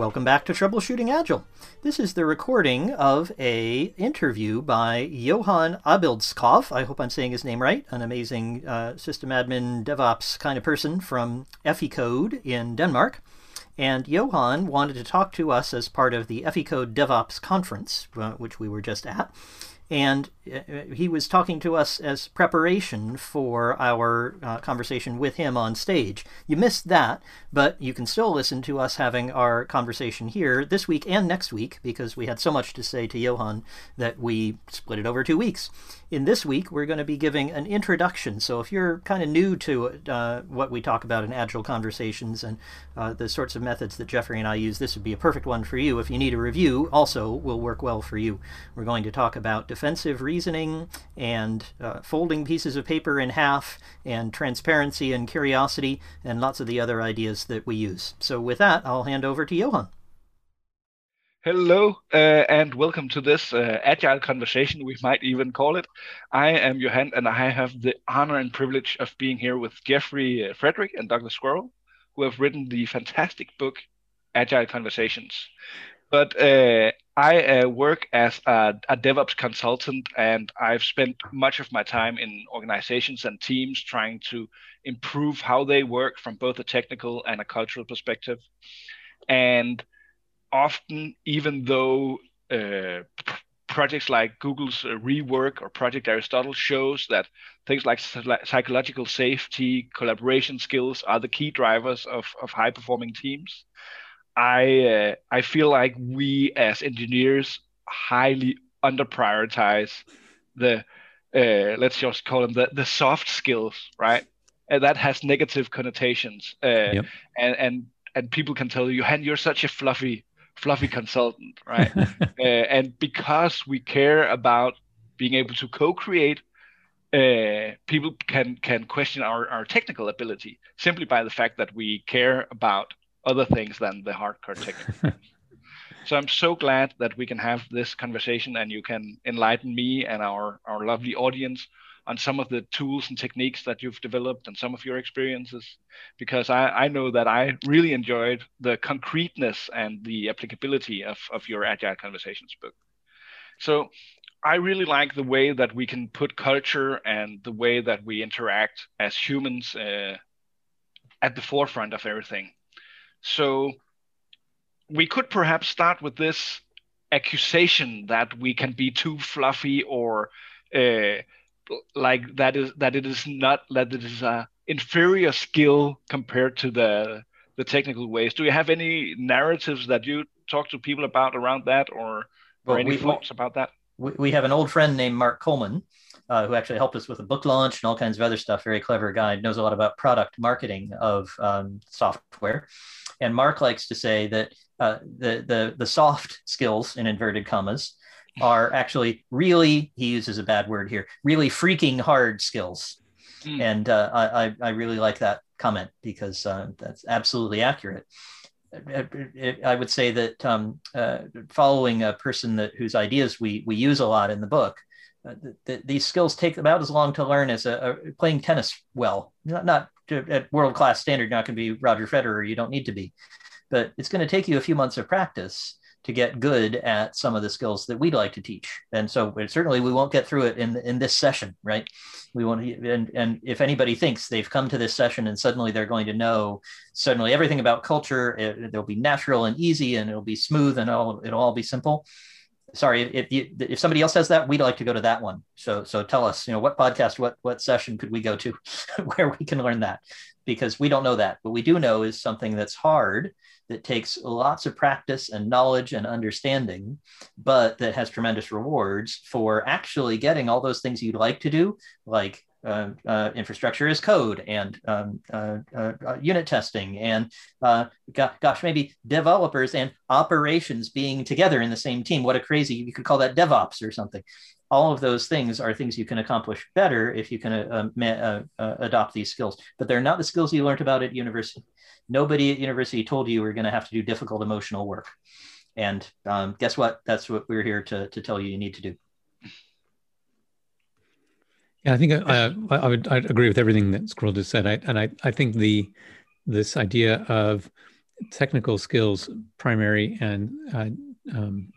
Welcome back to Troubleshooting Agile. This is the recording of a interview by Johan Abildskov. I hope I'm saying his name right. An amazing uh, system admin DevOps kind of person from Eficode in Denmark. And Johan wanted to talk to us as part of the Eficode DevOps conference, uh, which we were just at and he was talking to us as preparation for our uh, conversation with him on stage. You missed that, but you can still listen to us having our conversation here this week and next week because we had so much to say to Johan that we split it over two weeks. In this week, we're going to be giving an introduction. So if you're kind of new to uh, what we talk about in Agile conversations and uh, the sorts of methods that Jeffrey and I use, this would be a perfect one for you. If you need a review, also will work well for you. We're going to talk about defensive reasoning and uh, folding pieces of paper in half and transparency and curiosity and lots of the other ideas that we use. So with that, I'll hand over to Johan. Hello uh, and welcome to this uh, agile conversation, we might even call it. I am Johan and I have the honor and privilege of being here with Jeffrey uh, Fredrick and Douglas Squirrel, who have written the fantastic book Agile Conversations. But uh, I uh, work as a, a, DevOps consultant and I've spent much of my time in organizations and teams trying to improve how they work from both a technical and a cultural perspective. And often, even though uh, projects like Google's uh, rework or Project Aristotle shows that things like psychological safety, collaboration skills are the key drivers of, of high performing teams. I uh, I feel like we as engineers highly under prioritize the uh, let's just call them the, the soft skills, right? And that has negative connotations. Uh, yep. And and and people can tell you, "Johan, you're such a fluffy fluffy consultant, right? uh, and because we care about being able to co-create, uh, people can can question our, our technical ability simply by the fact that we care about other things than the hardcore technical. so I'm so glad that we can have this conversation and you can enlighten me and our our lovely audience on some of the tools and techniques that you've developed and some of your experiences because I, I know that I really enjoyed the concreteness and the applicability of, of your Agile Conversations book. So I really like the way that we can put culture and the way that we interact as humans uh, at the forefront of everything. So we could perhaps start with this accusation that we can be too fluffy or uh, like that is that it is not that it is a inferior skill compared to the the technical ways. Do you have any narratives that you talk to people about around that, or well, any we, thoughts about that? We, we have an old friend named Mark Coleman. Uh, who actually helped us with a book launch and all kinds of other stuff. Very clever guy, knows a lot about product marketing of um, software. And Mark likes to say that uh, the, the, the soft skills, in inverted commas, are actually really, he uses a bad word here, really freaking hard skills. Mm. And uh, I, I really like that comment because uh, that's absolutely accurate. I would say that um, uh, following a person that whose ideas we we use a lot in the book, uh, th- th- these skills take about as long to learn as a, a playing tennis well. Not, not to, at world class standard, you're not going to be Roger Federer. You don't need to be, but it's going to take you a few months of practice to get good at some of the skills that we'd like to teach. And so certainly we won't get through it in, in this session, right? We want to, and, and if anybody thinks they've come to this session and suddenly they're going to know suddenly everything about culture, it, will be natural and easy and it'll be smooth and it'll, it'll all be simple. Sorry, if you, if somebody else says that, we'd like to go to that one. So, so tell us, you know, what podcast, what, what session could we go to where we can learn that? Because we don't know that. What we do know is something that's hard that takes lots of practice and knowledge and understanding, but that has tremendous rewards for actually getting all those things you'd like to do, like uh, uh, infrastructure as code and um, uh, uh, uh unit testing and uh, gosh maybe developers and operations being together in the same team what a crazy you could call that devops or something all of those things are things you can accomplish better if you can adopt these skills but they're not the skills you learned about at university nobody at university told you you were going to have to do difficult emotional work. And um, guess what? That's what we're here to, to tell you you need to do. Yeah, I think I, I, I would I'd agree with everything that Squirrel just said. I, and I, I think the this idea of technical skills primary and uh, um,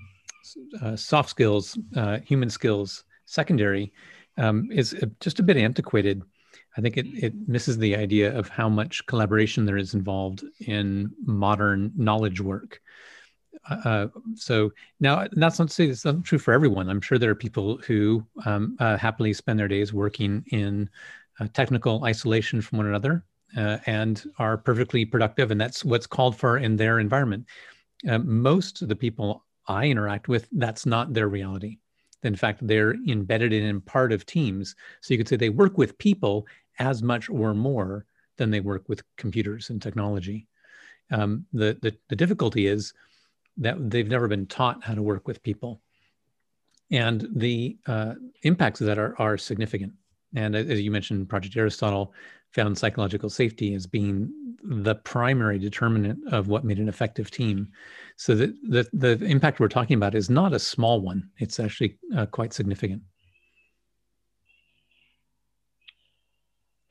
uh, soft skills, uh, human skills secondary, um, is just a bit antiquated. I think it, it misses the idea of how much collaboration there is involved in modern knowledge work. Uh, uh so now that's not to say it's not true for everyone. I'm sure there are people who um, uh, happily spend their days working in uh, technical isolation from one another uh, and are perfectly productive, and that's what's called for in their environment. Uh, most of the people I interact with, that's not their reality. In fact, they're embedded in part of teams. So you could say they work with people as much or more than they work with computers and technology. Um, the, the, the difficulty is that they've never been taught how to work with people. And the uh, impacts of that are, are significant. And as you mentioned, Project Aristotle found psychological safety as being the primary determinant of what made an effective team. So the, the, the impact we're talking about is not a small one. It's actually uh, quite significant.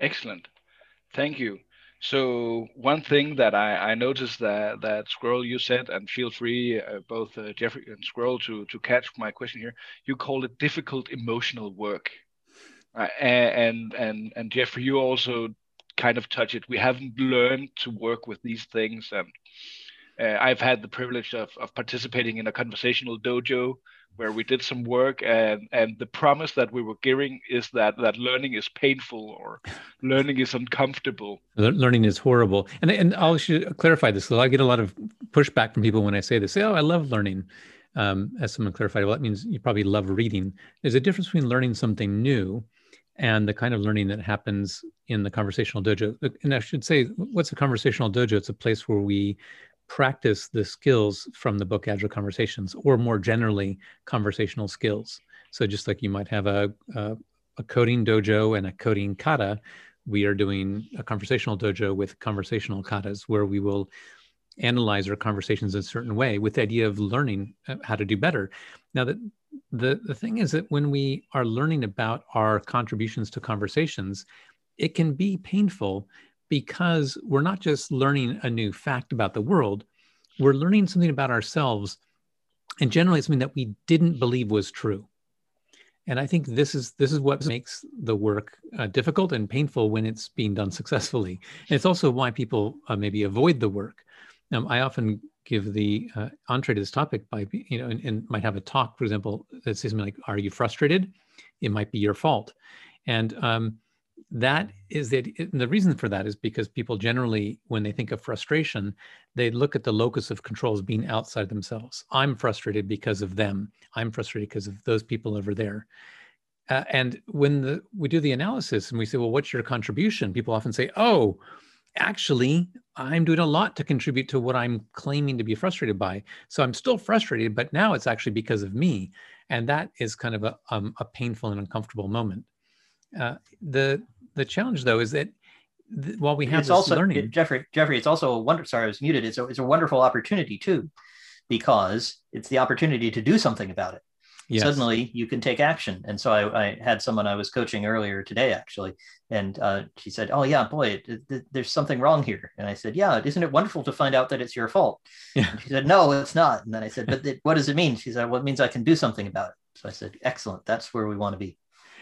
Excellent. Thank you. So one thing that I, I noticed that that Squirrel you said, and feel free uh, both uh, Jeffrey and Squirrel to to catch my question here. You call it difficult emotional work, uh, and and and Jeffrey, you also kind of touch it. We haven't learned to work with these things, and uh, I've had the privilege of of participating in a conversational dojo where we did some work and and the promise that we were giving is that that learning is painful or learning is uncomfortable. Learning is horrible. And and i'll should clarify this i get a lot of pushback from people when i say this say oh i love learning. Um, as someone clarified well that means you probably love reading. There's a difference between learning something new and the kind of learning that happens in the conversational dojo. And i should say what's a conversational dojo? It's a place where we practice the skills from the book Agile Conversations, or more generally, conversational skills. So just like you might have a, a, a coding dojo and a coding kata, we are doing a conversational dojo with conversational katas where we will analyze our conversations in a certain way with the idea of learning uh, how to do better. Now, that the, the thing is that when we are learning about our contributions to conversations, it can be painful because we're not just learning a new fact about the world, we're learning something about ourselves and generally something that we didn't believe was true. And I think this is this is what makes the work uh, difficult and painful when it's being done successfully. And it's also why people uh, maybe avoid the work. Um, I often give the uh, entree to this topic by you know and, and, might have a talk, for example, that says something like, "Are you frustrated? It might be your fault." And um, that is that the reason for that is because people generally when they think of frustration they look at the locus of control as being outside themselves. I'm frustrated because of them. I'm frustrated because of those people over there. Uh, and when the, we do the analysis and we say well what's your contribution? People often say oh actually i'm doing a lot to contribute to what i'm claiming to be frustrated by. So i'm still frustrated but now it's actually because of me. And that is kind of a, um, a painful and uncomfortable moment uh, the the challenge though is that th- while we have it's this also learning, Jeffrey, Jeffrey, it's also a wonder. Sorry, I was muted. It's a, it's a wonderful opportunity too, because it's the opportunity to do something about it. Yes. Suddenly, you can take action. And so I, I, had someone I was coaching earlier today, actually, and uh, she said, "Oh yeah, boy, it, it, there's something wrong here." And I said, "Yeah, isn't it wonderful to find out that it's your fault?" Yeah. And she said, "No, it's not." And then I said, "But what does it mean?" She said, "Well, it means I can do something about it." So I said, "Excellent. That's where we want to be."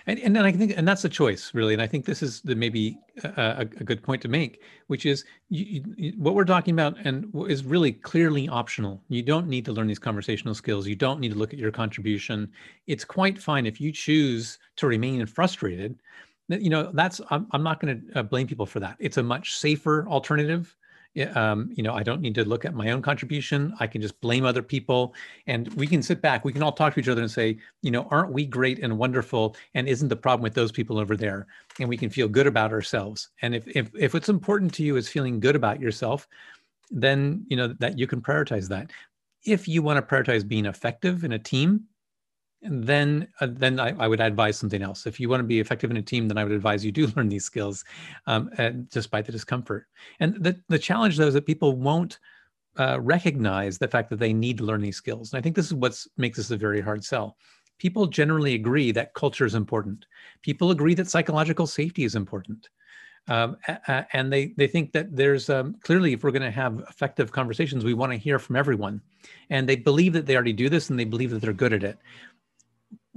And, and then I think, and that's the choice really. And I think this is the maybe a, a good point to make, which is you, you, what we're talking about and is really clearly optional. You don't need to learn these conversational skills. You don't need to look at your contribution. It's quite fine if you choose to remain frustrated. You know, that's, I'm, I'm not going to uh, blame people for that. It's a much safer alternative um, you know, I don't need to look at my own contribution. I can just blame other people, and we can sit back. We can all talk to each other and say, you know, aren't we great and wonderful? And isn't the problem with those people over there? And we can feel good about ourselves. And if if if what's important to you is feeling good about yourself, then you know that you can prioritize that. If you want to prioritize being effective in a team, then uh, then I, I, would advise something else. If you want to be effective in a team, then I would advise you do learn these skills, um, despite the discomfort. And the the challenge though is that people won't uh, recognize the fact that they need to learn these skills. And I think this is what makes this a very hard sell. People generally agree that culture is important. People agree that psychological safety is important. Um, and they they think that there's um, clearly if we're going to have effective conversations, we want to hear from everyone, and they believe that they already do this, and they believe that they're good at it.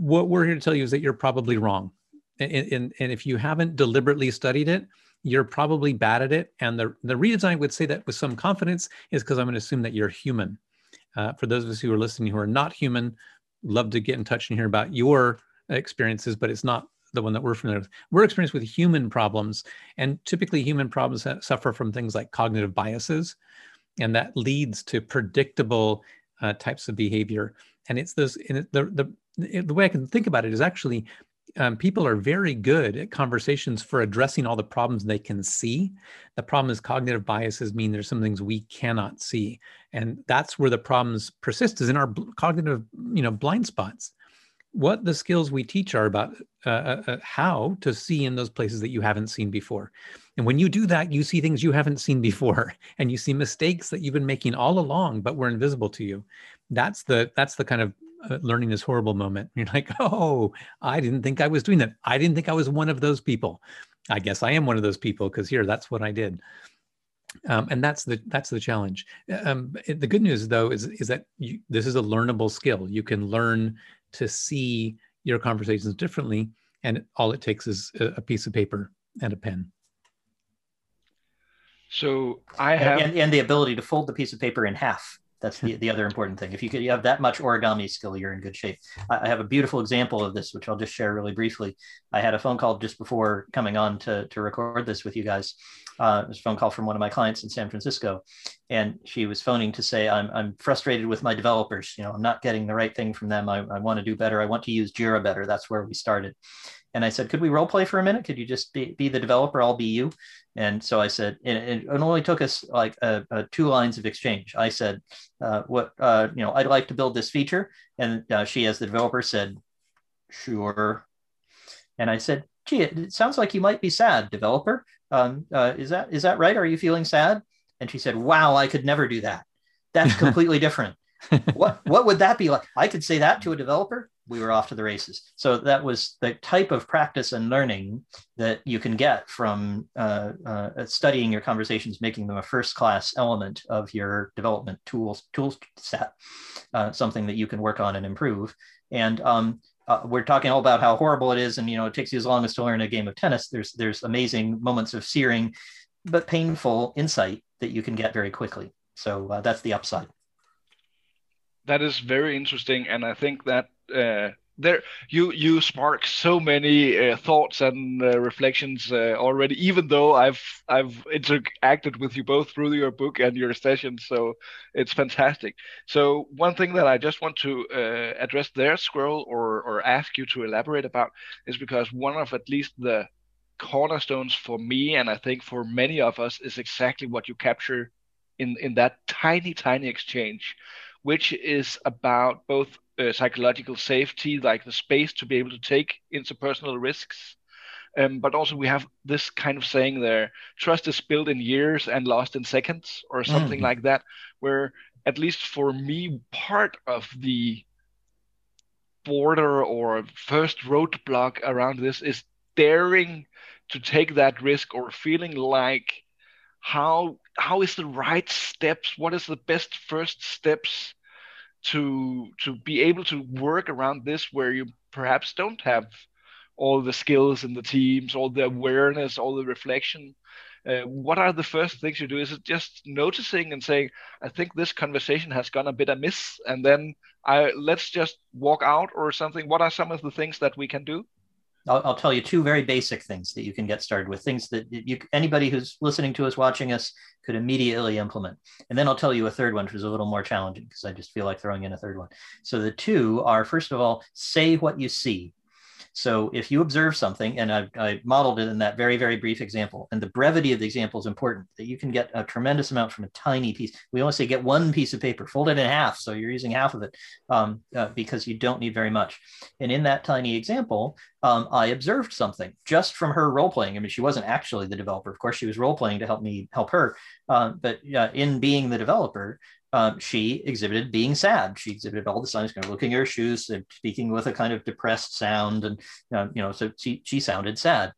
What we're here to tell you is that you're probably wrong, and, and, and if you haven't deliberately studied it, you're probably bad at it. And the the I would say that with some confidence is because I'm going to assume that you're human. Uh, for those of us who are listening who are not human, love to get in touch and hear about your experiences, but it's not the one that we're familiar with. We're experienced with human problems, and typically human problems suffer from things like cognitive biases, and that leads to predictable uh, types of behavior. And it's those. And it, the the the way I can think about it is actually. Um, people are very good at conversations for addressing all the problems they can see. The problem is cognitive biases mean there's some things we cannot see, and that's where the problems persist is in our cognitive, you know, blind spots what the skills we teach are about uh, uh, uh, how to see in those places that you haven't seen before. And when you do that, you see things you haven't seen before, and you see mistakes that you've been making all along, but were invisible to you. That's the that's the kind of learning is horrible moment. You're like, oh, I didn't think I was doing that. I didn't think I was one of those people. I guess I am one of those people because here, that's what I did. Um, and that's the that's the challenge. Um, the good news, though, is is that you, this is a learnable skill. You can learn to see your conversations differently. And all it takes is a, piece of paper and a pen. So I have and, and, the ability to fold the piece of paper in half. That's the, the other important thing. If you could you have that much origami skill, you're in good shape. I, I have a beautiful example of this, which I'll just share really briefly. I had a phone call just before coming on to, to record this with you guys. Uh, it was a phone call from one of my clients in San Francisco, and she was phoning to say, "I'm I'm frustrated with my developers. You know, I'm not getting the right thing from them. I, I want to do better. I want to use Jira better. That's where we started." And I said, "Could we role play for a minute? Could you just be, be the developer? I'll be you." And so I said, and it, only took us like a, a two lines of exchange. I said, uh, "What uh, you know, I'd like to build this feature," and uh, she, as the developer, said, "Sure." And I said, "Gee, it, it sounds like you might be sad, developer um, uh, is that is that right? Are you feeling sad? And she said, wow, I could never do that. That's completely different. what what would that be like? I could say that to a developer. We were off to the races. So that was the type of practice and learning that you can get from uh, uh, studying your conversations, making them a first class element of your development tools tool set, uh, something that you can work on and improve. And um, uh, we're talking all about how horrible it is, and you know it takes you as long as to learn a game of tennis. There's there's amazing moments of searing, but painful insight that you can get very quickly. So uh, that's the upside. That is very interesting, and I think that uh, there you you spark so many uh, thoughts and uh, reflections uh, already even though i've i've interacted with you both through your book and your session, so it's fantastic. So one thing that i just want to uh, address there squirrel or or ask you to elaborate about is because one of at least the cornerstones for me and i think for many of us is exactly what you capture in in that tiny tiny exchange which is about both uh, psychological safety, like the space to be able to take interpersonal risks. Um, but also we have this kind of saying there: trust is built in years and lost in seconds, or something mm. like that. Where at least for me, part of the border or first roadblock around this is daring to take that risk or feeling like how how is the right steps what is the best first steps to to be able to work around this where you perhaps don't have all the skills in the teams, all the awareness, all the reflection. Uh, what are the first things you do? Is it just noticing and saying, "I think this conversation has gone a bit amiss," and then I let's just walk out or something? What are some of the things that we can do? I'll, I'll, tell you two very basic things that you can get started with, things that you anybody who's listening to us, watching us, could immediately implement. And then I'll tell you a third one, which is a little more challenging because I just feel like throwing in a third one. So the two are first of all, say what you see. So if you observe something, and I, I, modeled it in that very, very brief example, and the brevity of the example is important, that you can get a tremendous amount from a tiny piece. We only say get one piece of paper, fold it in half. So you're using half of it um, uh, because you don't need very much. And in that tiny example, um, I observed something just from her role playing. I mean, she wasn't actually the developer. Of course, she was role playing to help me help her. Uh, but uh, in being the developer, um, she exhibited being sad. She exhibited all the signs, kind of looking at her shoes, and speaking with a kind of depressed sound, and uh, you know, so she she sounded sad.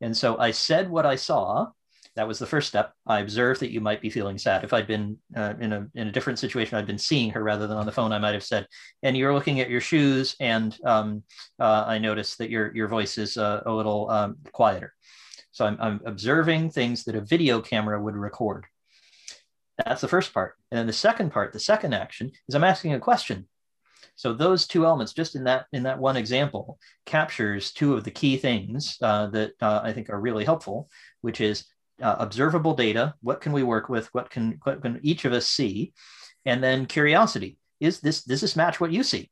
And so I said what I saw. That was the first step. I observed that you might be feeling sad. If I'd been uh, in a in a different situation, I'd been seeing her rather than on the phone. I might have said, "And you're looking at your shoes, and um, uh, I noticed that your your voice is uh, a little um, quieter." So I'm, I'm observing things that a video camera would record. That's the first part. And then the second part, the second action, is I'm asking a question. So those two elements, just in that in that one example, captures two of the key things uh, that uh, I think are really helpful, which is uh, observable data. What can we work with? What can what can each of us see? And then curiosity. Is this does this match what you see?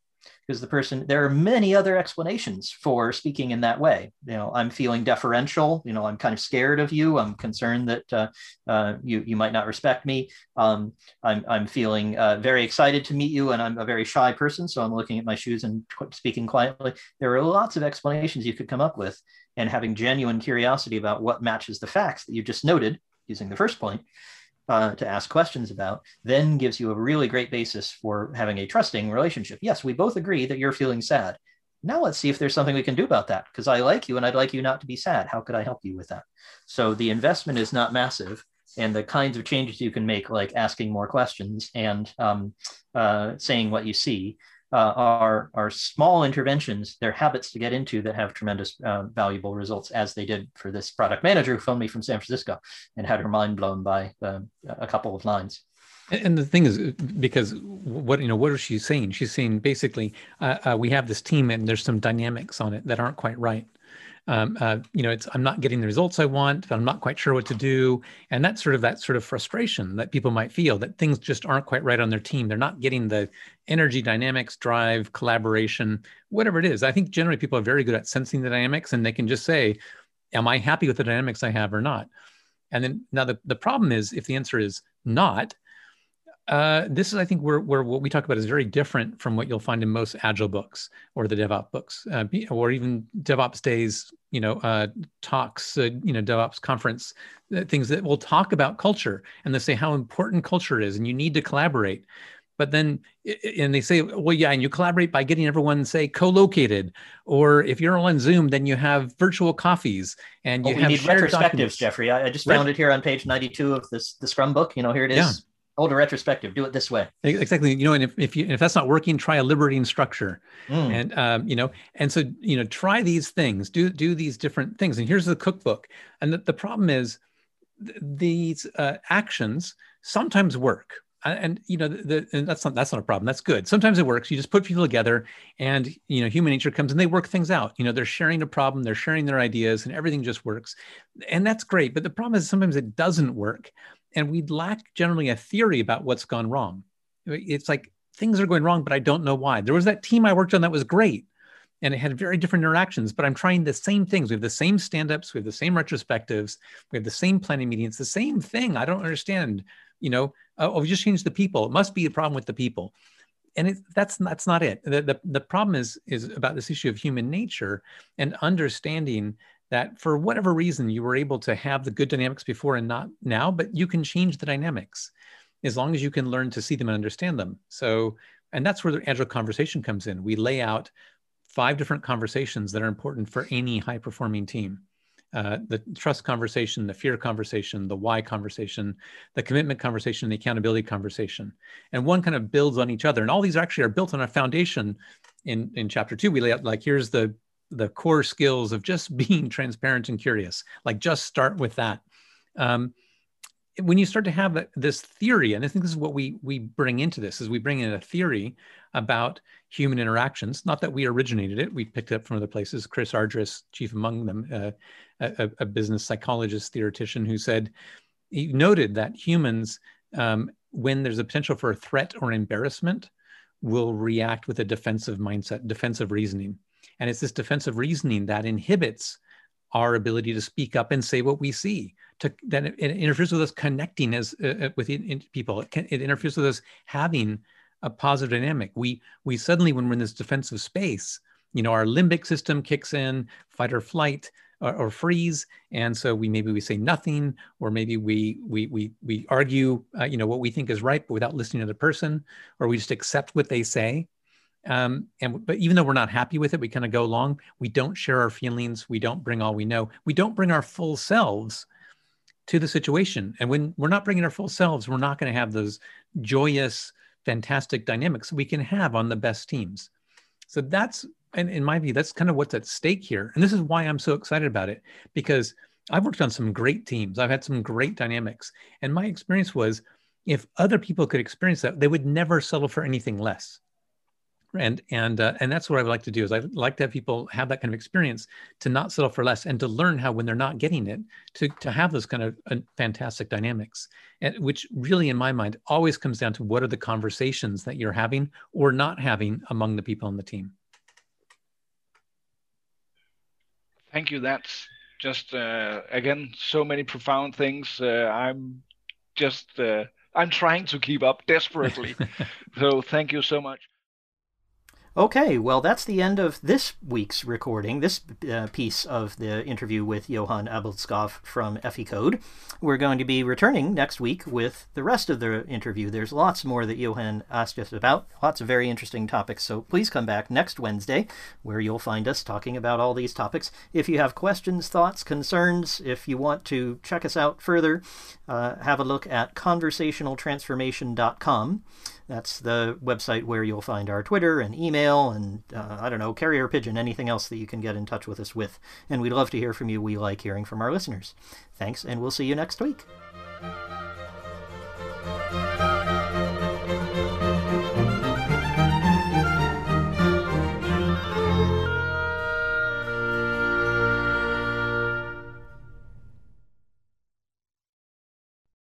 Because the person there are many other explanations for speaking in that way. You know i'm feeling deferential you know i'm kind of scared of you i'm concerned that uh, uh, you you might not respect me. Um, i'm i'm feeling uh, very excited to meet you and i'm a very shy person so i'm looking at my shoes and speaking quietly. There are lots of explanations you could come up with and having genuine curiosity about what matches the facts that you just noted using the first point uh, to ask questions about, then gives you a really great basis for having a trusting relationship. Yes, we both agree that you're feeling sad. Now let's see if there's something we can do about that because I like you and I'd like you not to be sad. How could I help you with that? So the investment is not massive, and the kinds of changes you can make, like asking more questions and um, uh, saying what you see, uh, are are small interventions. They're habits to get into that have tremendous uh, valuable results, as they did for this product manager who phoned me from San Francisco and had her mind blown by uh, a couple of lines. And the thing is, because what you know, what is she saying? She's saying basically, uh, uh, we have this team, and there's some dynamics on it that aren't quite right um, uh, you know, it's I'm not getting the results I want. I'm not quite sure what to do, and that's sort of that sort of frustration that people might feel that things just aren't quite right on their team. They're not getting the energy, dynamics, drive, collaboration, whatever it is. I think generally people are very good at sensing the dynamics, and they can just say, "Am I happy with the dynamics I have or not?" And then now the, the problem is if the answer is not, uh, this is, I think, where, where what we talk about is very different from what you'll find in most Agile books or the DevOps books, uh, or even DevOps Days, you know, uh, talks, uh, you know, DevOps conference, uh, things that will talk about culture and they say how important culture is and you need to collaborate. But then, and they say, well, yeah, and you collaborate by getting everyone, say, co-located, or if you're on Zoom, then you have virtual coffees and you well, have need retrospectives, documents. Jeffrey. I, I just found Ret- it here on page 92 of this the Scrum book. You know, here it is. Yeah hold a retrospective do it this way. Exactly. You know and if, if you if that's not working try a liberating structure. Mm. and um, you know and so you know try these things. Do do these different things. And here's the cookbook. And the, the problem is th- these uh, actions sometimes work. And you know the, and that's not that's not a problem. That's good. Sometimes it works. You just put people together and you know human nature comes and they work things out. You know they're sharing a problem they're sharing their ideas and everything just works. And that's great. But the problem is sometimes it doesn't work and we lack generally a theory about what's gone wrong. It's like things are going wrong, but I don't know why. There was that team I worked on that was great and it had very different interactions, but I'm trying the same things. We have the same stand ups, we have the same retrospectives, we have the same planning meetings, the same thing. I don't understand. You know, oh, we just changed the people. It must be a problem with the people. And it, that's that's not it. The, the, the problem is is about this issue of human nature and understanding that for whatever reason you were able to have the good dynamics before and not now, but you can change the dynamics as long as you can learn to see them and understand them. So, and that's where the agile conversation comes in. We lay out five different conversations that are important for any high performing team. Uh, the trust conversation, the fear conversation, the why conversation, the commitment conversation, the accountability conversation. And one kind of builds on each other. And all these actually are built on a foundation. In, in chapter two, we lay out like here's the the core skills of just being transparent and curious. Like just start with that. Um, when you start to have this theory, and I think this is what we we bring into this, is we bring in a theory about human interactions. Not that we originated it; we picked it up from other places. Chris Argyris, chief among them, uh, a, a, business psychologist, theoretician, who said he noted that humans, um, when there's a potential for a threat or embarrassment, will react with a defensive mindset, defensive reasoning. And it's this defensive reasoning that inhibits our ability to speak up and say what we see. To, that it, it interferes with us connecting as uh, uh with in, people. It, can, it interferes with us having a positive dynamic. We we suddenly, when we're in this defensive space, you know, our limbic system kicks in, fight or flight. Or, or freeze, and so we maybe we say nothing, or maybe we we we we argue, uh, you know, what we think is right, but without listening to the person, or we just accept what they say, Um, and but even though we're not happy with it, we kind of go along. We don't share our feelings. We don't bring all we know. We don't bring our full selves to the situation. And when we're not bringing our full selves, we're not going to have those joyous, fantastic dynamics we can have on the best teams. So that's, and in my view, that's kind of what's at stake here. And this is why I'm so excited about it because I've worked on some great teams. I've had some great dynamics. And my experience was if other people could experience that, they would never settle for anything less and and uh, and that's what I would like to do is I like to have people have that kind of experience to not settle for less and to learn how when they're not getting it to to have those kind of uh, fantastic dynamics and which really in my mind always comes down to what are the conversations that you're having or not having among the people on the team. Thank you. That's just uh, again so many profound things. Uh, I'm just uh, I'm trying to keep up desperately. so thank you so much. Okay, well, that's the end of this week's recording, this uh, piece of the interview with Johan Abildskov from Eficode. We're going to be returning next week with the rest of the interview. There's lots more that Johan asked us about, lots of very interesting topics. So please come back next Wednesday, where you'll find us talking about all these topics. If you have questions, thoughts, concerns, if you want to check us out further, uh, have a look at conversationaltransformation.com. That's the website where you'll find our Twitter and email and, uh, I don't know, carrier pigeon, anything else that you can get in touch with us with. And we'd love to hear from you. We like hearing from our listeners. Thanks, and we'll see you next week.